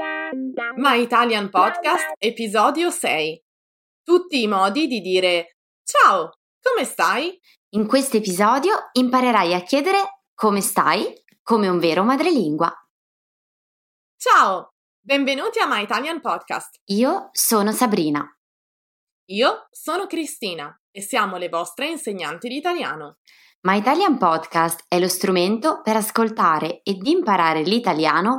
My Italian Podcast, episodio 6. Tutti i modi di dire ciao, come stai? In questo episodio imparerai a chiedere come stai come un vero madrelingua. Ciao, benvenuti a My Italian Podcast. Io sono Sabrina. Io sono Cristina e siamo le vostre insegnanti di italiano. My Italian Podcast è lo strumento per ascoltare ed imparare l'italiano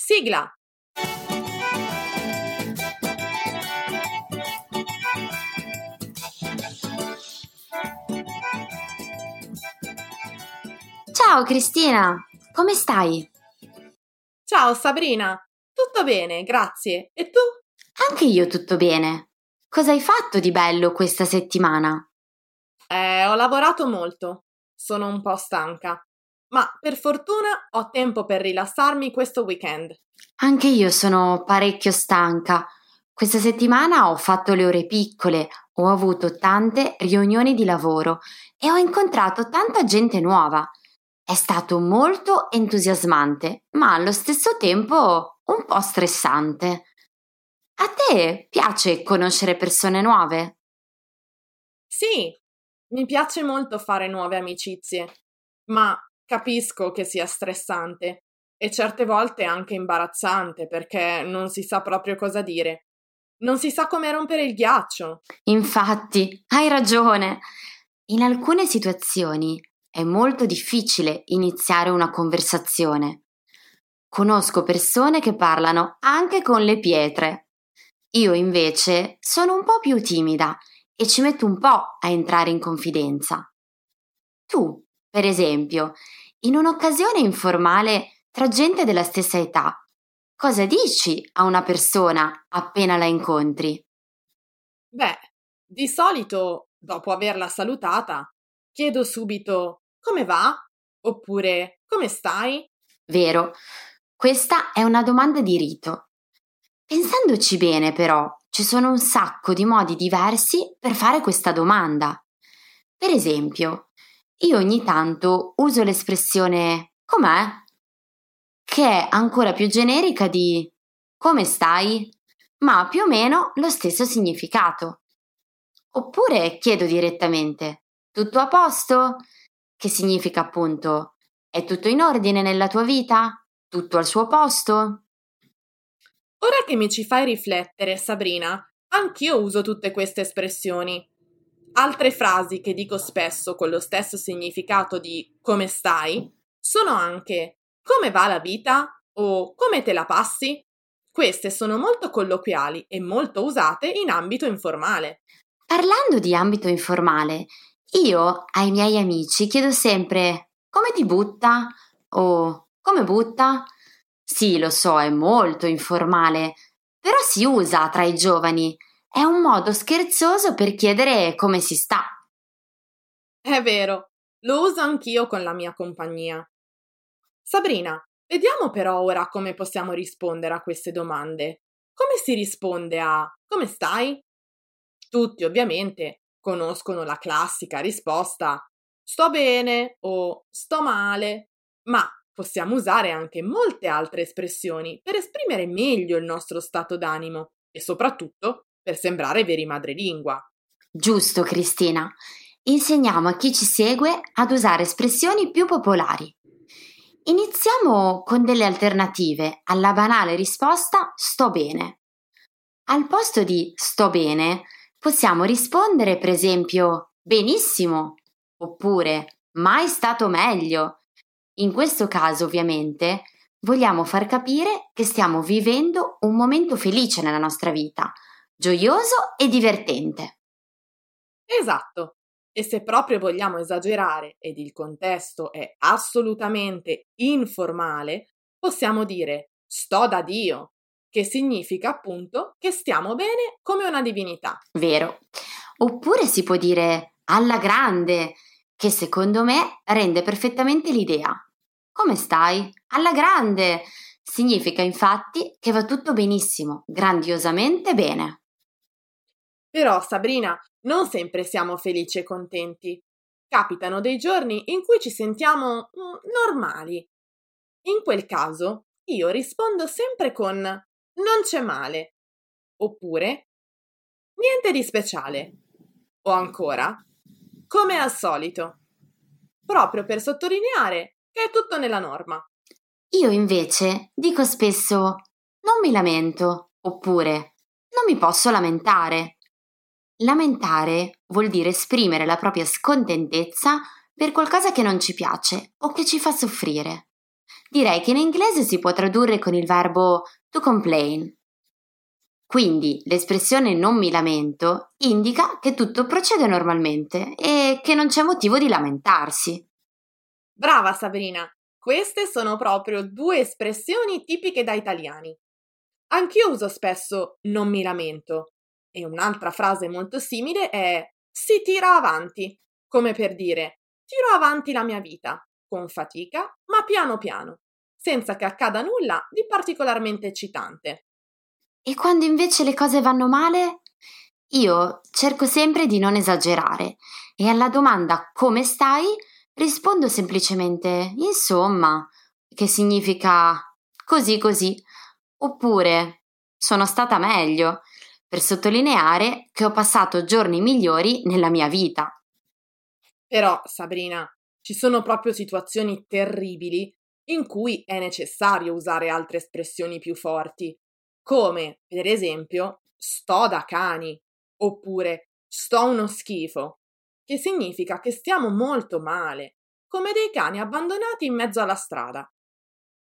Sigla! Ciao Cristina, come stai? Ciao Sabrina, tutto bene, grazie. E tu? Anche io tutto bene. Cosa hai fatto di bello questa settimana? Eh, ho lavorato molto. Sono un po' stanca. Ma per fortuna ho tempo per rilassarmi questo weekend. Anche io sono parecchio stanca. Questa settimana ho fatto le ore piccole, ho avuto tante riunioni di lavoro e ho incontrato tanta gente nuova. È stato molto entusiasmante, ma allo stesso tempo un po' stressante. A te piace conoscere persone nuove? Sì, mi piace molto fare nuove amicizie, ma capisco che sia stressante e certe volte anche imbarazzante perché non si sa proprio cosa dire. Non si sa come rompere il ghiaccio. Infatti, hai ragione. In alcune situazioni è molto difficile iniziare una conversazione. Conosco persone che parlano anche con le pietre. Io invece sono un po' più timida e ci metto un po' a entrare in confidenza. Tu, per esempio, in un'occasione informale tra gente della stessa età, Cosa dici a una persona appena la incontri? Beh, di solito, dopo averla salutata, chiedo subito come va? Oppure come stai? Vero, questa è una domanda di rito. Pensandoci bene, però, ci sono un sacco di modi diversi per fare questa domanda. Per esempio, io ogni tanto uso l'espressione com'è? che è ancora più generica di come stai, ma ha più o meno lo stesso significato. Oppure chiedo direttamente tutto a posto? Che significa appunto è tutto in ordine nella tua vita? Tutto al suo posto? Ora che mi ci fai riflettere, Sabrina, anch'io uso tutte queste espressioni. Altre frasi che dico spesso con lo stesso significato di come stai sono anche come va la vita? o come te la passi? Queste sono molto colloquiali e molto usate in ambito informale. Parlando di ambito informale, io ai miei amici chiedo sempre come ti butta o come butta? Sì, lo so, è molto informale, però si usa tra i giovani. È un modo scherzoso per chiedere come si sta. È vero, lo uso anch'io con la mia compagnia. Sabrina, vediamo però ora come possiamo rispondere a queste domande. Come si risponde a come stai? Tutti ovviamente conoscono la classica risposta sto bene o sto male, ma possiamo usare anche molte altre espressioni per esprimere meglio il nostro stato d'animo e soprattutto per sembrare veri madrelingua. Giusto, Cristina. Insegniamo a chi ci segue ad usare espressioni più popolari. Iniziamo con delle alternative alla banale risposta sto bene. Al posto di sto bene possiamo rispondere per esempio benissimo oppure mai stato meglio. In questo caso ovviamente vogliamo far capire che stiamo vivendo un momento felice nella nostra vita, gioioso e divertente. Esatto. E se proprio vogliamo esagerare ed il contesto è assolutamente informale, possiamo dire sto da Dio che significa appunto che stiamo bene come una divinità. Vero. Oppure si può dire alla grande, che secondo me rende perfettamente l'idea. Come stai? Alla grande! Significa infatti che va tutto benissimo, grandiosamente bene. Però, Sabrina, non sempre siamo felici e contenti. Capitano dei giorni in cui ci sentiamo mm, normali. In quel caso, io rispondo sempre con non c'è male. Oppure niente di speciale. O ancora, come al solito. Proprio per sottolineare che è tutto nella norma. Io invece dico spesso non mi lamento, oppure non mi posso lamentare. Lamentare vuol dire esprimere la propria scontentezza per qualcosa che non ci piace o che ci fa soffrire. Direi che in inglese si può tradurre con il verbo to complain. Quindi l'espressione non mi lamento indica che tutto procede normalmente e che non c'è motivo di lamentarsi. Brava Sabrina, queste sono proprio due espressioni tipiche da italiani. Anch'io uso spesso non mi lamento e un'altra frase molto simile è si tira avanti, come per dire tiro avanti la mia vita, con fatica, ma piano piano, senza che accada nulla di particolarmente eccitante. E quando invece le cose vanno male? Io cerco sempre di non esagerare e alla domanda come stai rispondo semplicemente insomma, che significa così così, oppure sono stata meglio, per sottolineare che ho passato giorni migliori nella mia vita. Però, Sabrina, ci sono proprio situazioni terribili in cui è necessario usare altre espressioni più forti, come per esempio sto da cani oppure sto uno schifo, che significa che stiamo molto male, come dei cani abbandonati in mezzo alla strada.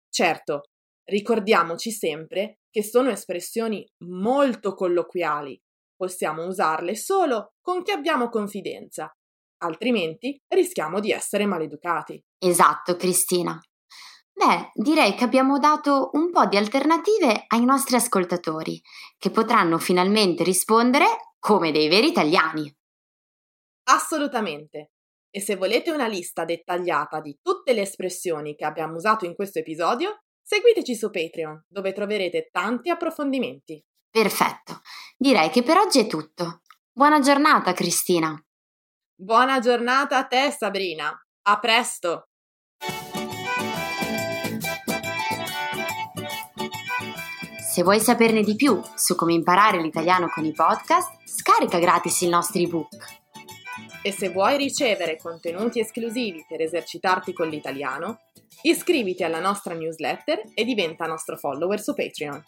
Certo, ricordiamoci sempre che sono espressioni molto colloquiali, possiamo usarle solo con chi abbiamo confidenza, altrimenti rischiamo di essere maleducati. Esatto, Cristina. Beh, direi che abbiamo dato un po' di alternative ai nostri ascoltatori, che potranno finalmente rispondere come dei veri italiani. Assolutamente. E se volete una lista dettagliata di tutte le espressioni che abbiamo usato in questo episodio, seguiteci su Patreon, dove troverete tanti approfondimenti. Perfetto. Direi che per oggi è tutto. Buona giornata, Cristina. Buona giornata a te, Sabrina. A presto. Se vuoi saperne di più su come imparare l'italiano con i podcast, scarica gratis il nostro ebook. E se vuoi ricevere contenuti esclusivi per esercitarti con l'italiano, iscriviti alla nostra newsletter e diventa nostro follower su Patreon.